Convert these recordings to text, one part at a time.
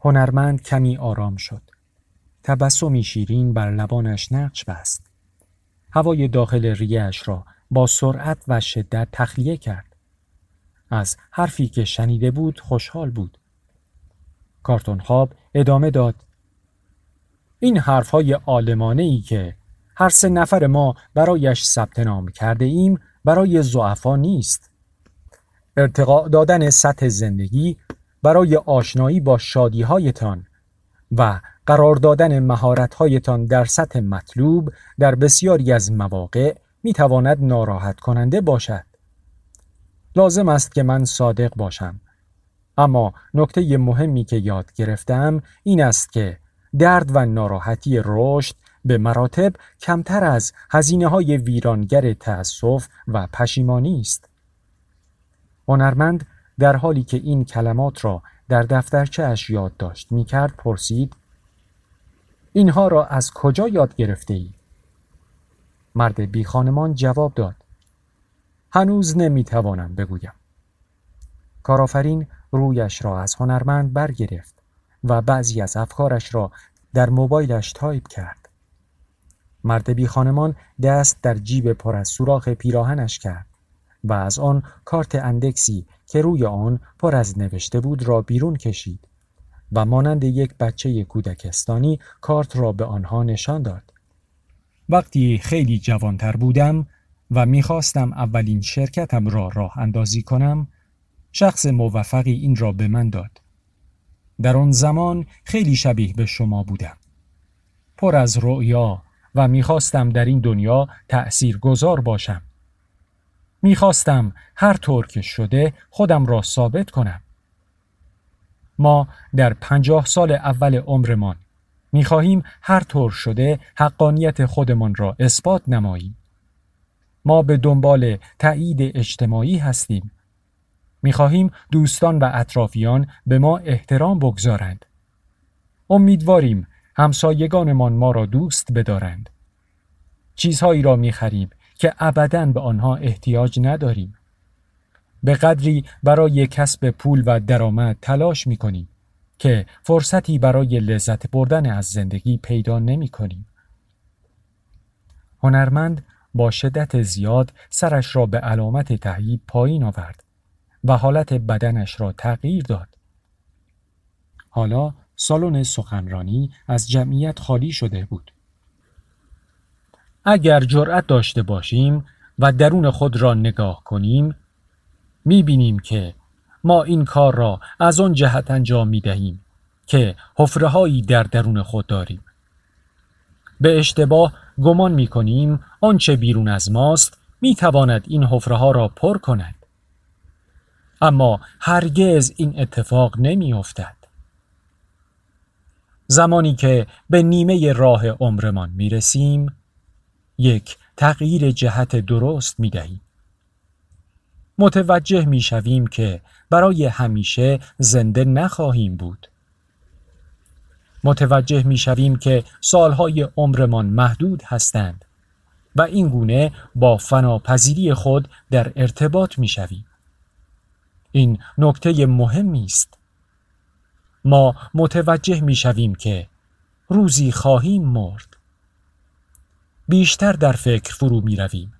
هنرمند کمی آرام شد. تبسمی شیرین بر لبانش نقش بست. هوای داخل ریهش را با سرعت و شدت تخلیه کرد. از حرفی که شنیده بود خوشحال بود. کارتون خواب ادامه داد. این حرفهای آلمانه ای که هر سه نفر ما برایش ثبت نام کرده ایم برای زعفا نیست. ارتقاء دادن سطح زندگی برای آشنایی با شادیهایتان و قرار دادن مهارتهایتان در سطح مطلوب در بسیاری از مواقع می تواند ناراحت کننده باشد. لازم است که من صادق باشم. اما نکته مهمی که یاد گرفتم این است که درد و ناراحتی رشد به مراتب کمتر از هزینه های ویرانگر تأسف و پشیمانی است. هنرمند در حالی که این کلمات را در دفترچه اش یادداشت می کرد پرسید اینها را از کجا یاد گرفته ای؟ مرد بی خانمان جواب داد هنوز نمی توانم بگویم کارآفرین رویش را از هنرمند برگرفت و بعضی از افکارش را در موبایلش تایپ کرد مرد بی خانمان دست در جیب پر از سوراخ پیراهنش کرد و از آن کارت اندکسی که روی آن پر از نوشته بود را بیرون کشید و مانند یک بچه کودکستانی کارت را به آنها نشان داد. وقتی خیلی جوانتر بودم و می‌خواستم اولین شرکتم را راه اندازی کنم، شخص موفقی این را به من داد. در آن زمان خیلی شبیه به شما بودم. پر از رؤیا و می‌خواستم در این دنیا تأثیر گذار باشم. می‌خواستم هر طور که شده خودم را ثابت کنم. ما در پنجاه سال اول عمرمان می‌خواهیم هر طور شده حقانیت خودمان را اثبات نماییم. ما به دنبال تایید اجتماعی هستیم. می‌خواهیم دوستان و اطرافیان به ما احترام بگذارند. امیدواریم همسایگانمان ما را دوست بدارند. چیزهایی را می‌خریم که ابدا به آنها احتیاج نداریم. به قدری برای کسب پول و درآمد تلاش می کنیم که فرصتی برای لذت بردن از زندگی پیدا نمی کنیم. هنرمند با شدت زیاد سرش را به علامت تهیید پایین آورد و حالت بدنش را تغییر داد. حالا سالن سخنرانی از جمعیت خالی شده بود. اگر جرأت داشته باشیم و درون خود را نگاه کنیم می بینیم که ما این کار را از آن جهت انجام می دهیم که حفره در درون خود داریم. به اشتباه گمان می کنیم آنچه بیرون از ماست می تواند این حفره ها را پر کند. اما هرگز این اتفاق نمی افتد. زمانی که به نیمه راه عمرمان می رسیم یک تغییر جهت درست می دهیم. متوجه می شویم که برای همیشه زنده نخواهیم بود. متوجه می شویم که سالهای عمرمان محدود هستند و این گونه با فناپذیری خود در ارتباط می شویم. این نکته مهمی است. ما متوجه می شویم که روزی خواهیم مرد. بیشتر در فکر فرو می رویم.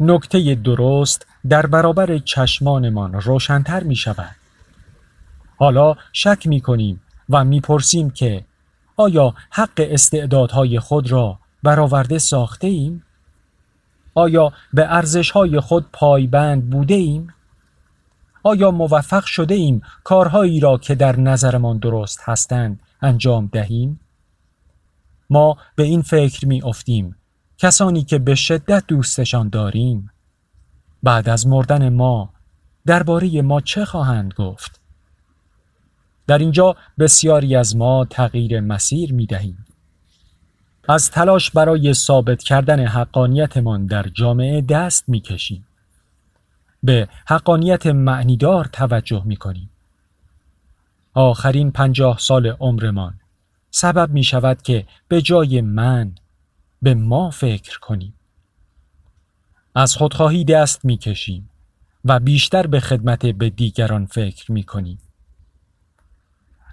نکته درست در برابر چشمانمان روشنتر می شود. حالا شک می کنیم و می پرسیم که آیا حق استعدادهای خود را برآورده ساخته ایم؟ آیا به ارزشهای خود پایبند بوده ایم؟ آیا موفق شده ایم کارهایی را که در نظرمان درست هستند انجام دهیم؟ ما به این فکر می افتیم کسانی که به شدت دوستشان داریم بعد از مردن ما درباره ما چه خواهند گفت؟ در اینجا بسیاری از ما تغییر مسیر می دهیم. از تلاش برای ثابت کردن حقانیتمان در جامعه دست می کشیم. به حقانیت معنیدار توجه می کنیم. آخرین پنجاه عمر عمرمان سبب می شود که به جای من به ما فکر کنیم. از خودخواهی دست می کشیم و بیشتر به خدمت به دیگران فکر می کنیم.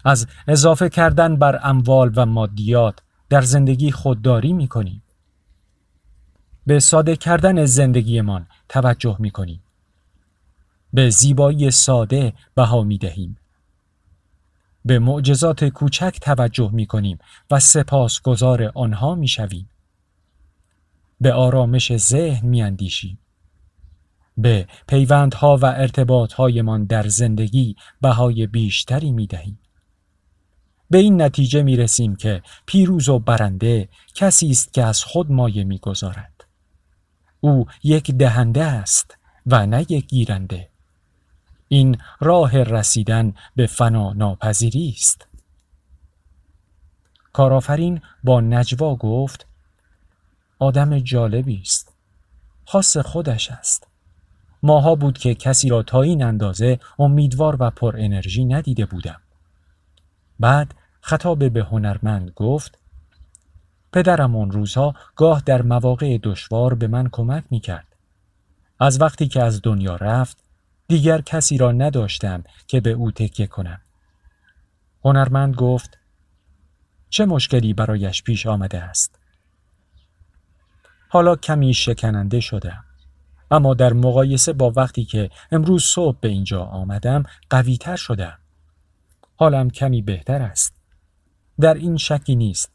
از اضافه کردن بر اموال و مادیات در زندگی خودداری می کنیم. به ساده کردن زندگیمان توجه می کنیم. به زیبایی ساده بها می دهیم. به معجزات کوچک توجه می کنیم و سپاسگزار آنها می شویم. به آرامش ذهن می اندیشیم. به پیوندها و ارتباطهایمان در زندگی بهای بیشتری می دهیم. به این نتیجه می رسیم که پیروز و برنده کسی است که از خود مایه می گذارد. او یک دهنده است و نه یک گیرنده. این راه رسیدن به فنا ناپذیری است. کارآفرین با نجوا گفت آدم جالبی است. خاص خودش است. ماها بود که کسی را تا این اندازه امیدوار و پر انرژی ندیده بودم. بعد خطاب به هنرمند گفت پدرم اون روزها گاه در مواقع دشوار به من کمک می کرد. از وقتی که از دنیا رفت دیگر کسی را نداشتم که به او تکیه کنم. هنرمند گفت چه مشکلی برایش پیش آمده است؟ حالا کمی شکننده شدم. اما در مقایسه با وقتی که امروز صبح به اینجا آمدم قویتر شدم. حالم کمی بهتر است. در این شکی نیست.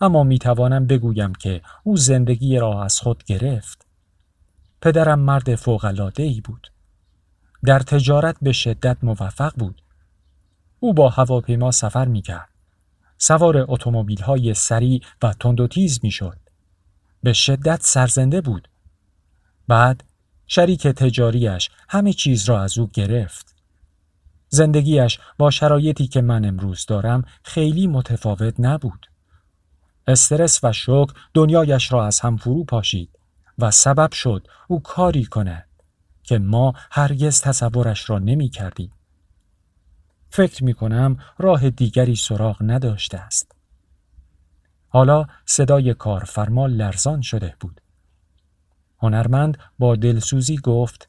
اما می توانم بگویم که او زندگی را از خود گرفت. پدرم مرد فوقلاده ای بود. در تجارت به شدت موفق بود. او با هواپیما سفر می کرد. سوار اتومبیل های سریع و تند و تیز می شد. به شدت سرزنده بود. بعد شریک تجاریش همه چیز را از او گرفت. زندگیش با شرایطی که من امروز دارم خیلی متفاوت نبود. استرس و شوک دنیایش را از هم فرو پاشید و سبب شد او کاری کند که ما هرگز تصورش را نمی کردیم. فکر می کنم راه دیگری سراغ نداشته است. حالا صدای کارفرما لرزان شده بود. هنرمند با دلسوزی گفت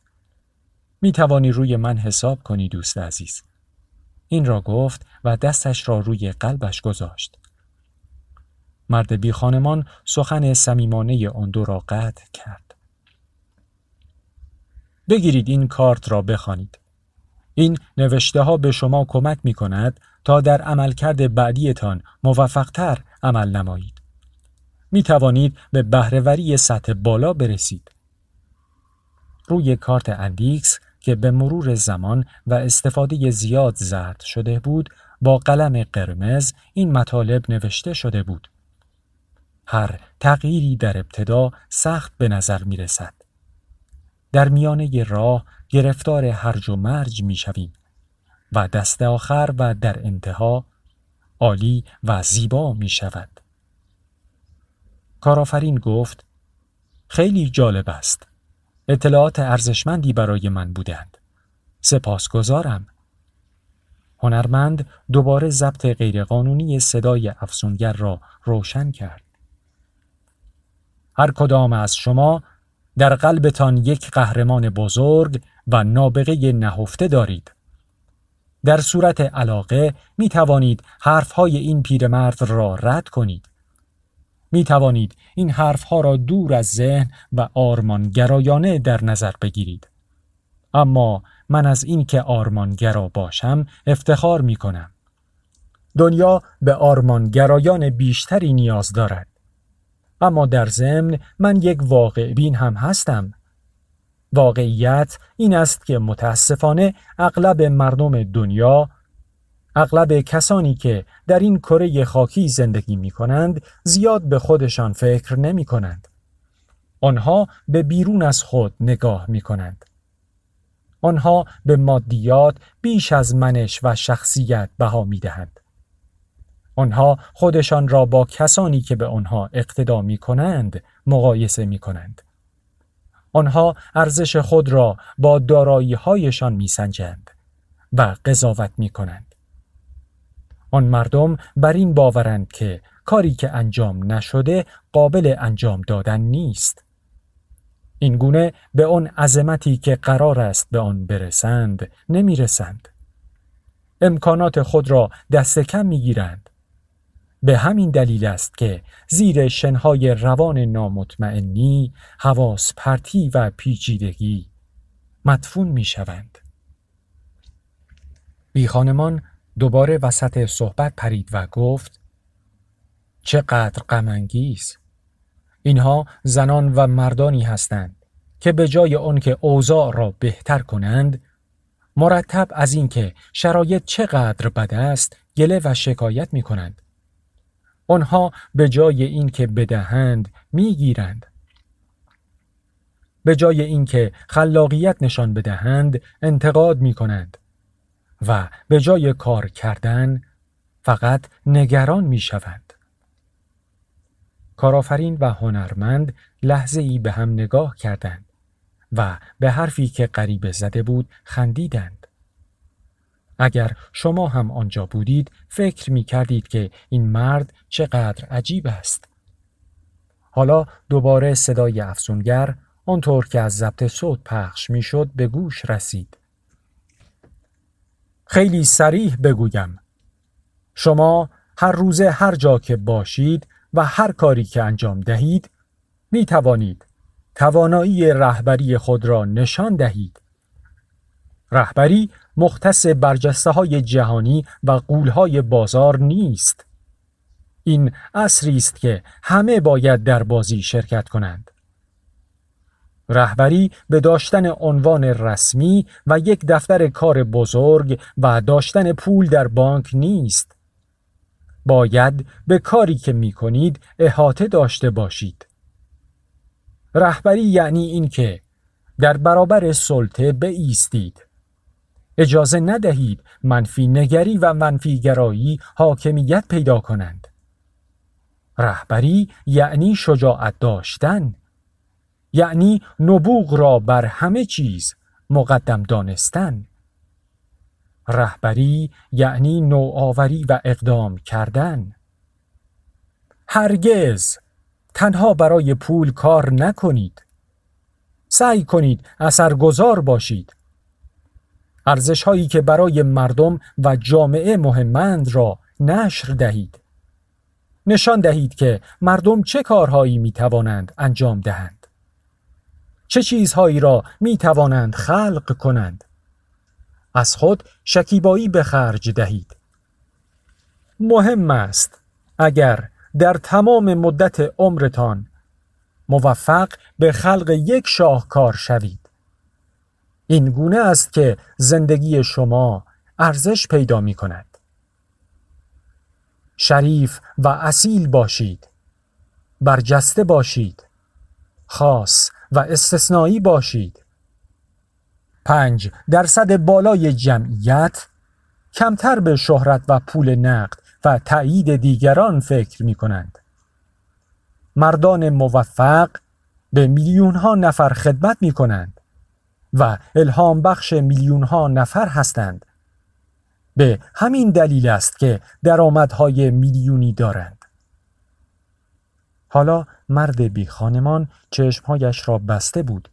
می توانی روی من حساب کنی دوست عزیز. این را گفت و دستش را روی قلبش گذاشت. مرد بی خانمان سخن سمیمانه آن دو را قطع کرد. بگیرید این کارت را بخوانید. این نوشته ها به شما کمک می کند تا در عملکرد بعدیتان موفقتر عمل نمایید. می توانید به بهرهوری سطح بالا برسید. روی کارت اندیکس که به مرور زمان و استفاده زیاد زرد شده بود با قلم قرمز این مطالب نوشته شده بود. هر تغییری در ابتدا سخت به نظر می رسد. در میانه راه گرفتار هرج و مرج می شویم و دست آخر و در انتها عالی و زیبا می شود. کارآفرین گفت خیلی جالب است. اطلاعات ارزشمندی برای من بودند. سپاسگزارم. هنرمند دوباره ضبط غیرقانونی صدای افسونگر را روشن کرد. هر کدام از شما در قلبتان یک قهرمان بزرگ و نابغه نهفته دارید. در صورت علاقه می توانید حرفهای این پیرمرد را رد کنید. می توانید این حرفها را دور از ذهن و آرمانگرایانه در نظر بگیرید. اما من از این که آرمانگرا باشم افتخار می کنم. دنیا به آرمانگرایان بیشتری نیاز دارد. اما در ضمن من یک واقع بین هم هستم. واقعیت این است که متاسفانه اغلب مردم دنیا اغلب کسانی که در این کره خاکی زندگی می کنند زیاد به خودشان فکر نمی کنند. آنها به بیرون از خود نگاه می کنند. آنها به مادیات بیش از منش و شخصیت بها می دهند. آنها خودشان را با کسانی که به آنها اقتدا می کنند مقایسه می کنند. آنها ارزش خود را با دارایی هایشان می سنجند و قضاوت می کنند. آن مردم بر این باورند که کاری که انجام نشده قابل انجام دادن نیست. این گونه به آن عظمتی که قرار است به آن برسند نمی رسند. امکانات خود را دست کم می گیرند. به همین دلیل است که زیر شنهای روان نامطمئنی حواس پرتی و پیچیدگی مدفون می شوند. بی خانمان دوباره وسط صحبت پرید و گفت چقدر غمانگیز اینها زنان و مردانی هستند که به جای آنکه اوضاع را بهتر کنند مرتب از اینکه شرایط چقدر بد است گله و شکایت می کنند. آنها به جای اینکه بدهند می‌گیرند. به جای اینکه خلاقیت نشان بدهند انتقاد می کنند و به جای کار کردن فقط نگران می شوند. کارآفرین و هنرمند لحظه ای به هم نگاه کردند و به حرفی که غریبه زده بود خندیدند. اگر شما هم آنجا بودید فکر می کردید که این مرد چقدر عجیب است. حالا دوباره صدای افسونگر آنطور که از ضبط صوت پخش می شد به گوش رسید. خیلی سریح بگویم. شما هر روزه هر جا که باشید و هر کاری که انجام دهید می توانید توانایی رهبری خود را نشان دهید. رهبری مختص برجسته های جهانی و قولهای بازار نیست. این اصری است که همه باید در بازی شرکت کنند. رهبری به داشتن عنوان رسمی و یک دفتر کار بزرگ و داشتن پول در بانک نیست. باید به کاری که می کنید احاطه داشته باشید. رهبری یعنی اینکه در برابر سلطه ایستید. اجازه ندهید منفی نگری و منفی گرایی حاکمیت پیدا کنند. رهبری یعنی شجاعت داشتن. یعنی نبوغ را بر همه چیز مقدم دانستن. رهبری یعنی نوآوری و اقدام کردن. هرگز تنها برای پول کار نکنید. سعی کنید اثرگذار باشید. ارزش هایی که برای مردم و جامعه مهمند را نشر دهید. نشان دهید که مردم چه کارهایی می توانند انجام دهند. چه چیزهایی را می توانند خلق کنند. از خود شکیبایی به خرج دهید. مهم است اگر در تمام مدت عمرتان موفق به خلق یک شاهکار شوید. این گونه است که زندگی شما ارزش پیدا می کند. شریف و اصیل باشید. برجسته باشید. خاص و استثنایی باشید. پنج درصد بالای جمعیت کمتر به شهرت و پول نقد و تایید دیگران فکر می کنند. مردان موفق به میلیون ها نفر خدمت می کنند. و الهام بخش میلیون ها نفر هستند. به همین دلیل است که درآمدهای میلیونی دارند. حالا مرد بی خانمان چشمهایش را بسته بود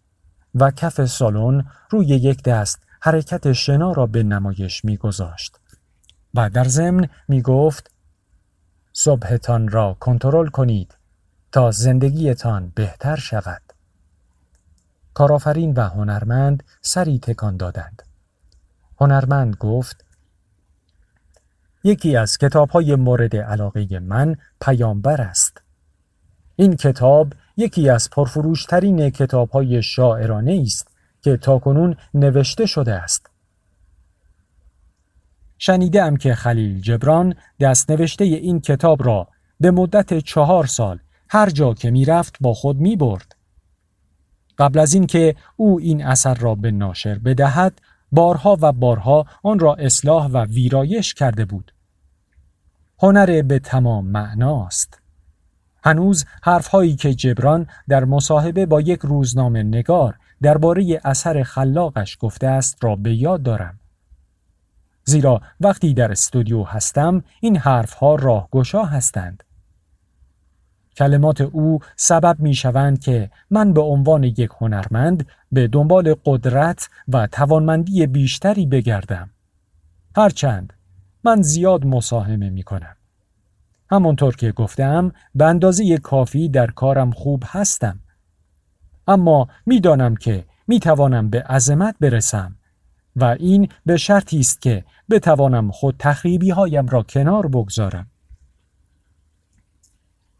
و کف سالن روی یک دست حرکت شنا را به نمایش میگذاشت و در ضمن می گفت صبحتان را کنترل کنید تا زندگیتان بهتر شود. کارآفرین و هنرمند سری تکان دادند. هنرمند گفت یکی از کتاب های مورد علاقه من پیامبر است. این کتاب یکی از پرفروشترین کتاب های شاعرانه است که تاکنون نوشته شده است. شنیدم که خلیل جبران دست نوشته این کتاب را به مدت چهار سال هر جا که می‌رفت با خود می برد. قبل از اینکه او این اثر را به ناشر بدهد بارها و بارها آن را اصلاح و ویرایش کرده بود. هنر به تمام معناست. هنوز حرفهایی که جبران در مصاحبه با یک روزنامه نگار درباره اثر خلاقش گفته است را به یاد دارم. زیرا وقتی در استودیو هستم این حرفها راهگشا هستند. کلمات او سبب می شوند که من به عنوان یک هنرمند به دنبال قدرت و توانمندی بیشتری بگردم. هرچند من زیاد مساهمه می کنم. همونطور که گفتم به اندازه کافی در کارم خوب هستم. اما می‌دانم که می توانم به عظمت برسم و این به شرطی است که بتوانم خود تخریبی هایم را کنار بگذارم.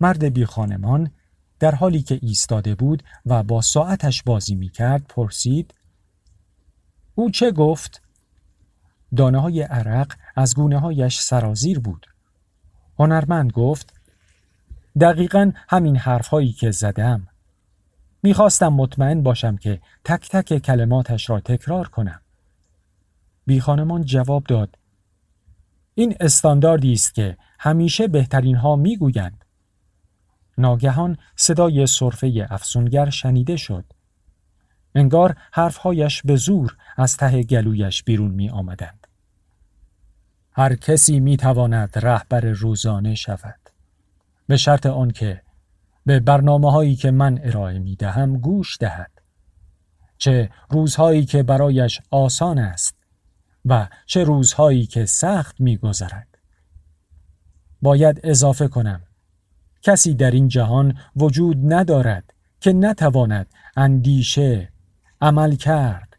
مرد بی خانمان در حالی که ایستاده بود و با ساعتش بازی می کرد پرسید او چه گفت؟ دانه های عرق از گونه هایش سرازیر بود. هنرمند گفت دقیقا همین حرف هایی که زدم. می‌خواستم مطمئن باشم که تک تک کلماتش را تکرار کنم. بی خانمان جواب داد این استانداردی است که همیشه بهترین ها می‌گویند. ناگهان صدای صرفه افسونگر شنیده شد. انگار حرفهایش به زور از ته گلویش بیرون می آمدند. هر کسی می تواند رهبر روزانه شود. به شرط آنکه به برنامه هایی که من ارائه می دهم گوش دهد. چه روزهایی که برایش آسان است و چه روزهایی که سخت می گذرد. باید اضافه کنم کسی در این جهان وجود ندارد که نتواند اندیشه، عمل کرد،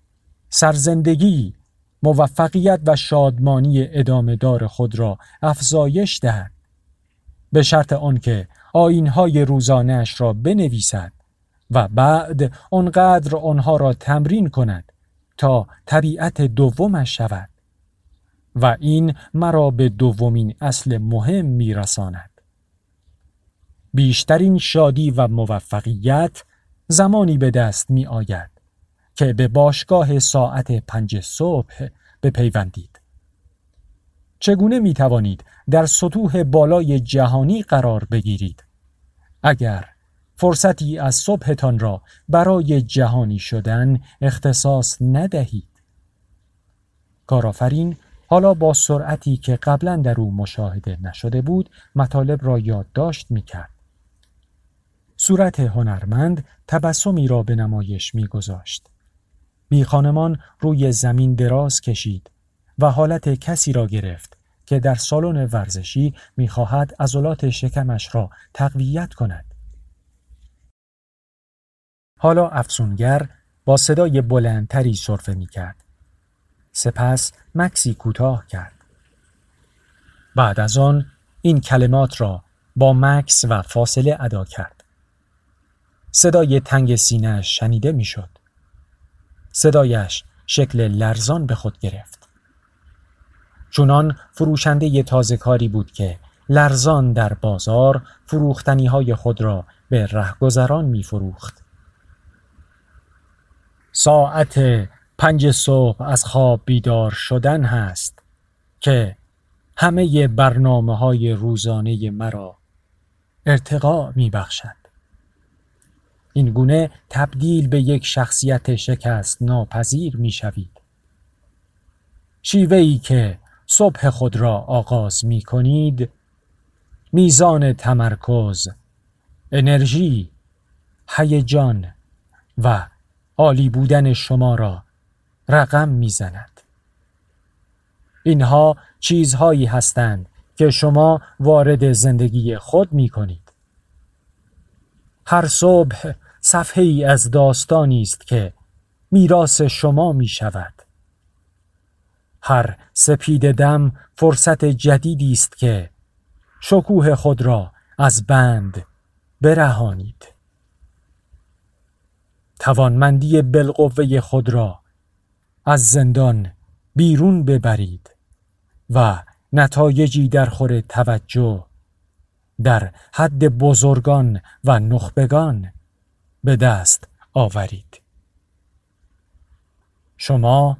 سرزندگی، موفقیت و شادمانی ادامه دار خود را افزایش دهد. به شرط آنکه آینهای روزانهاش را بنویسد و بعد آنقدر آنها را تمرین کند تا طبیعت دومش شود و این مرا به دومین اصل مهم میرساند. بیشترین شادی و موفقیت زمانی به دست می آید که به باشگاه ساعت پنج صبح بپیوندید. چگونه می توانید در سطوح بالای جهانی قرار بگیرید؟ اگر فرصتی از صبحتان را برای جهانی شدن اختصاص ندهید. کارآفرین حالا با سرعتی که قبلا در او مشاهده نشده بود مطالب را یادداشت می کرد. صورت هنرمند تبسمی را به نمایش میگذاشت. بی خانمان روی زمین دراز کشید و حالت کسی را گرفت که در سالن ورزشی می‌خواهد عضلات شکمش را تقویت کند. حالا افسونگر با صدای بلندتری صرفه می کرد. سپس مکسی کوتاه کرد. بعد از آن این کلمات را با مکس و فاصله ادا کرد. صدای تنگ سینهش شنیده می‌شد. صدایش شکل لرزان به خود گرفت. چونان فروشنده تازه کاری بود که لرزان در بازار فروختنی های خود را به رهگذران می فروخت. ساعت پنج صبح از خواب بیدار شدن هست که همه برنامه های روزانه مرا ارتقا می بخشد. این گونه تبدیل به یک شخصیت شکست ناپذیر می شوید. شیوهی که صبح خود را آغاز می کنید میزان تمرکز، انرژی، هیجان و عالی بودن شما را رقم می‌زند. اینها چیزهایی هستند که شما وارد زندگی خود می کنید. هر صبح صفحه ای از داستانی است که میراث شما می شود. هر سپید دم فرصت جدیدی است که شکوه خود را از بند برهانید. توانمندی بالقوه خود را از زندان بیرون ببرید و نتایجی در خور توجه در حد بزرگان و نخبگان به دست آورید شما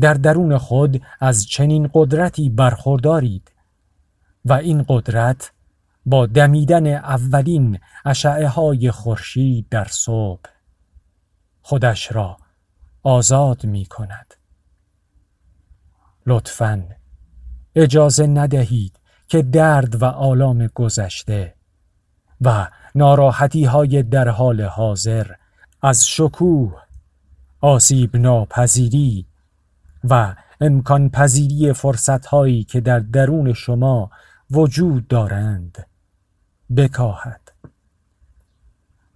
در درون خود از چنین قدرتی برخوردارید و این قدرت با دمیدن اولین اشعه های خورشید در صبح خودش را آزاد می کند. لطفاً اجازه ندهید که درد و آلام گذشته و ناراحتی های در حال حاضر از شکوه، آسیب ناپذیری و امکان پذیری فرصت هایی که در درون شما وجود دارند بکاهد.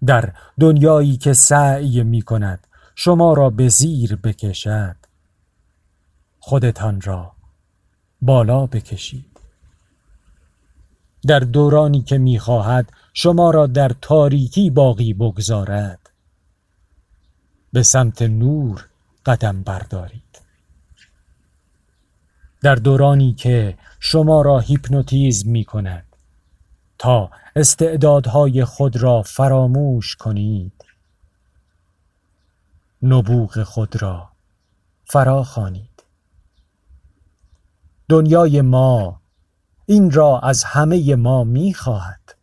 در دنیایی که سعی می کند شما را به زیر بکشد خودتان را بالا بکشید. در دورانی که می‌خواهد شما را در تاریکی باقی بگذارد. به سمت نور قدم بردارید. در دورانی که شما را هیپنوتیزم می کند تا استعدادهای خود را فراموش کنید. نبوغ خود را فرا دنیای ما این را از همه ما می خواهد.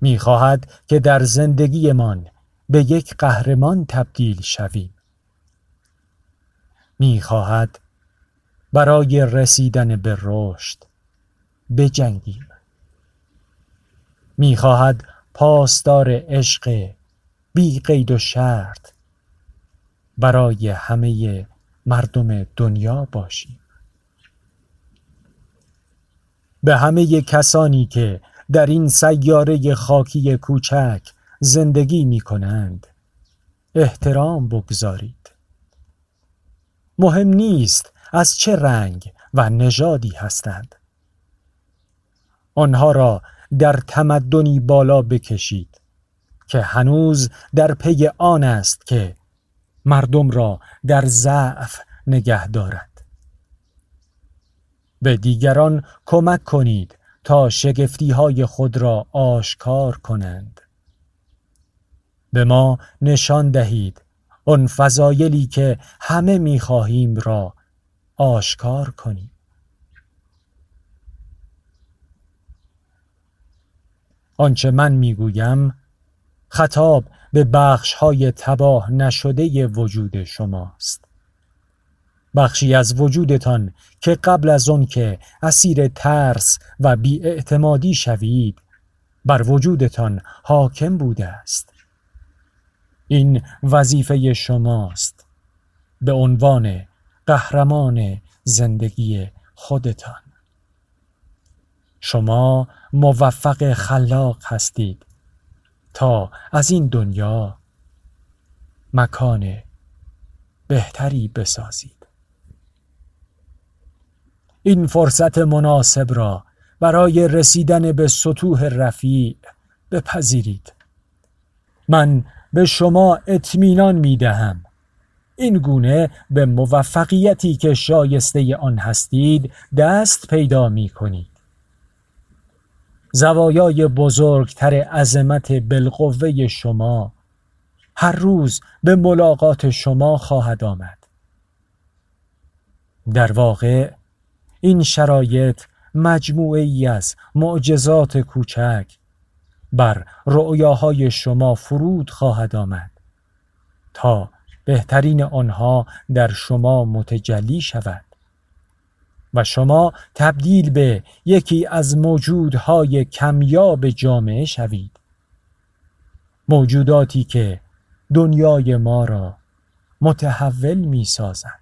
می خواهد که در زندگیمان به یک قهرمان تبدیل شویم. می خواهد برای رسیدن به رشد بجنگیم. می خواهد پاسدار عشق بی قید و شرط برای همه مردم دنیا باشیم. به همه کسانی که در این سیاره خاکی کوچک زندگی می کنند. احترام بگذارید. مهم نیست از چه رنگ و نژادی هستند. آنها را در تمدنی بالا بکشید که هنوز در پی آن است که مردم را در ضعف نگه دارد. به دیگران کمک کنید تا شگفتی های خود را آشکار کنند. به ما نشان دهید آن فضایلی که همه می‌خواهیم را آشکار کنیم. آنچه من می‌گویم خطاب به بخش های تباه نشده وجود شماست. بخشی از وجودتان که قبل از آن که اسیر ترس و بیاعتمادی شوید بر وجودتان حاکم بوده است. این وظیفه شماست به عنوان قهرمان زندگی خودتان. شما موفق خلاق هستید تا از این دنیا مکان بهتری بسازید. این فرصت مناسب را برای رسیدن به سطوح رفیع بپذیرید. من به شما اطمینان می دهم. این گونه به موفقیتی که شایسته آن هستید دست پیدا می کنید. زوایای بزرگتر عظمت بالقوه شما هر روز به ملاقات شما خواهد آمد. در واقع این شرایط مجموعه ای از معجزات کوچک بر رؤیاهای شما فرود خواهد آمد تا بهترین آنها در شما متجلی شود و شما تبدیل به یکی از موجودهای کمیاب جامعه شوید. موجوداتی که دنیای ما را متحول می سازند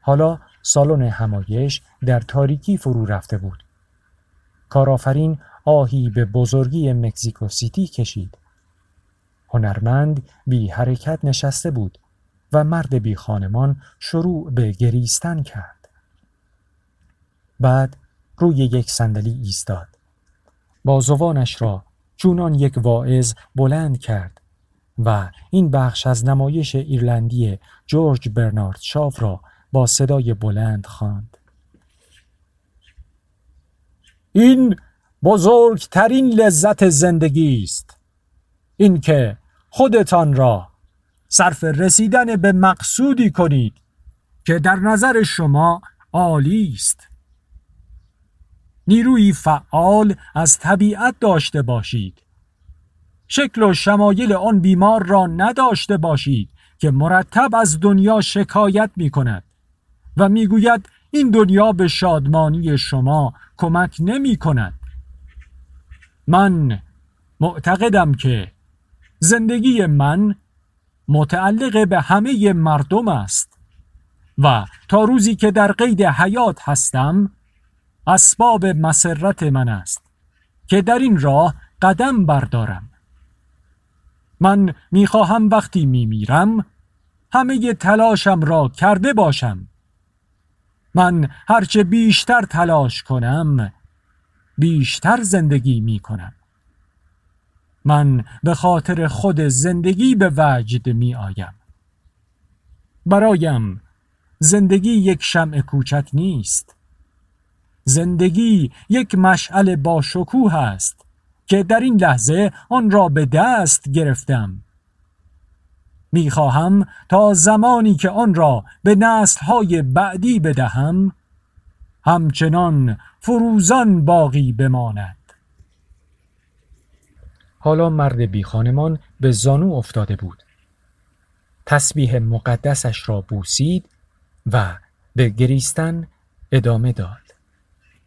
حالا سالن همایش در تاریکی فرو رفته بود کارآفرین آهی به بزرگی مکزیکو سیتی کشید هنرمند بی حرکت نشسته بود و مرد بی خانمان شروع به گریستن کرد. بعد روی یک صندلی ایستاد. بازوانش را چونان یک واعظ بلند کرد و این بخش از نمایش ایرلندی جورج برنارد شاو را با صدای بلند خواند. این بزرگترین لذت زندگی است. اینکه خودتان را صرف رسیدن به مقصودی کنید که در نظر شما عالی است. نیروی فعال از طبیعت داشته باشید. شکل و شمایل آن بیمار را نداشته باشید که مرتب از دنیا شکایت می کند و می‌گوید این دنیا به شادمانی شما کمک نمی کند. من معتقدم که زندگی من متعلق به همه مردم است و تا روزی که در قید حیات هستم اسباب مسرت من است که در این راه قدم بردارم. من می‌خواهم وقتی میمیرم همه تلاشم را کرده باشم. من هرچه بیشتر تلاش کنم بیشتر زندگی می کنم من به خاطر خود زندگی به وجد می آیم برایم زندگی یک شمع کوچک نیست. زندگی یک مشعل با شکوه است که در این لحظه آن را به دست گرفتم. می‌خواهم تا زمانی که آن را به نسلهای بعدی بدهم همچنان فروزان باقی بماند. حالا مرد بیخانمان به زانو افتاده بود. تسبیح مقدسش را بوسید و به گریستن ادامه داد.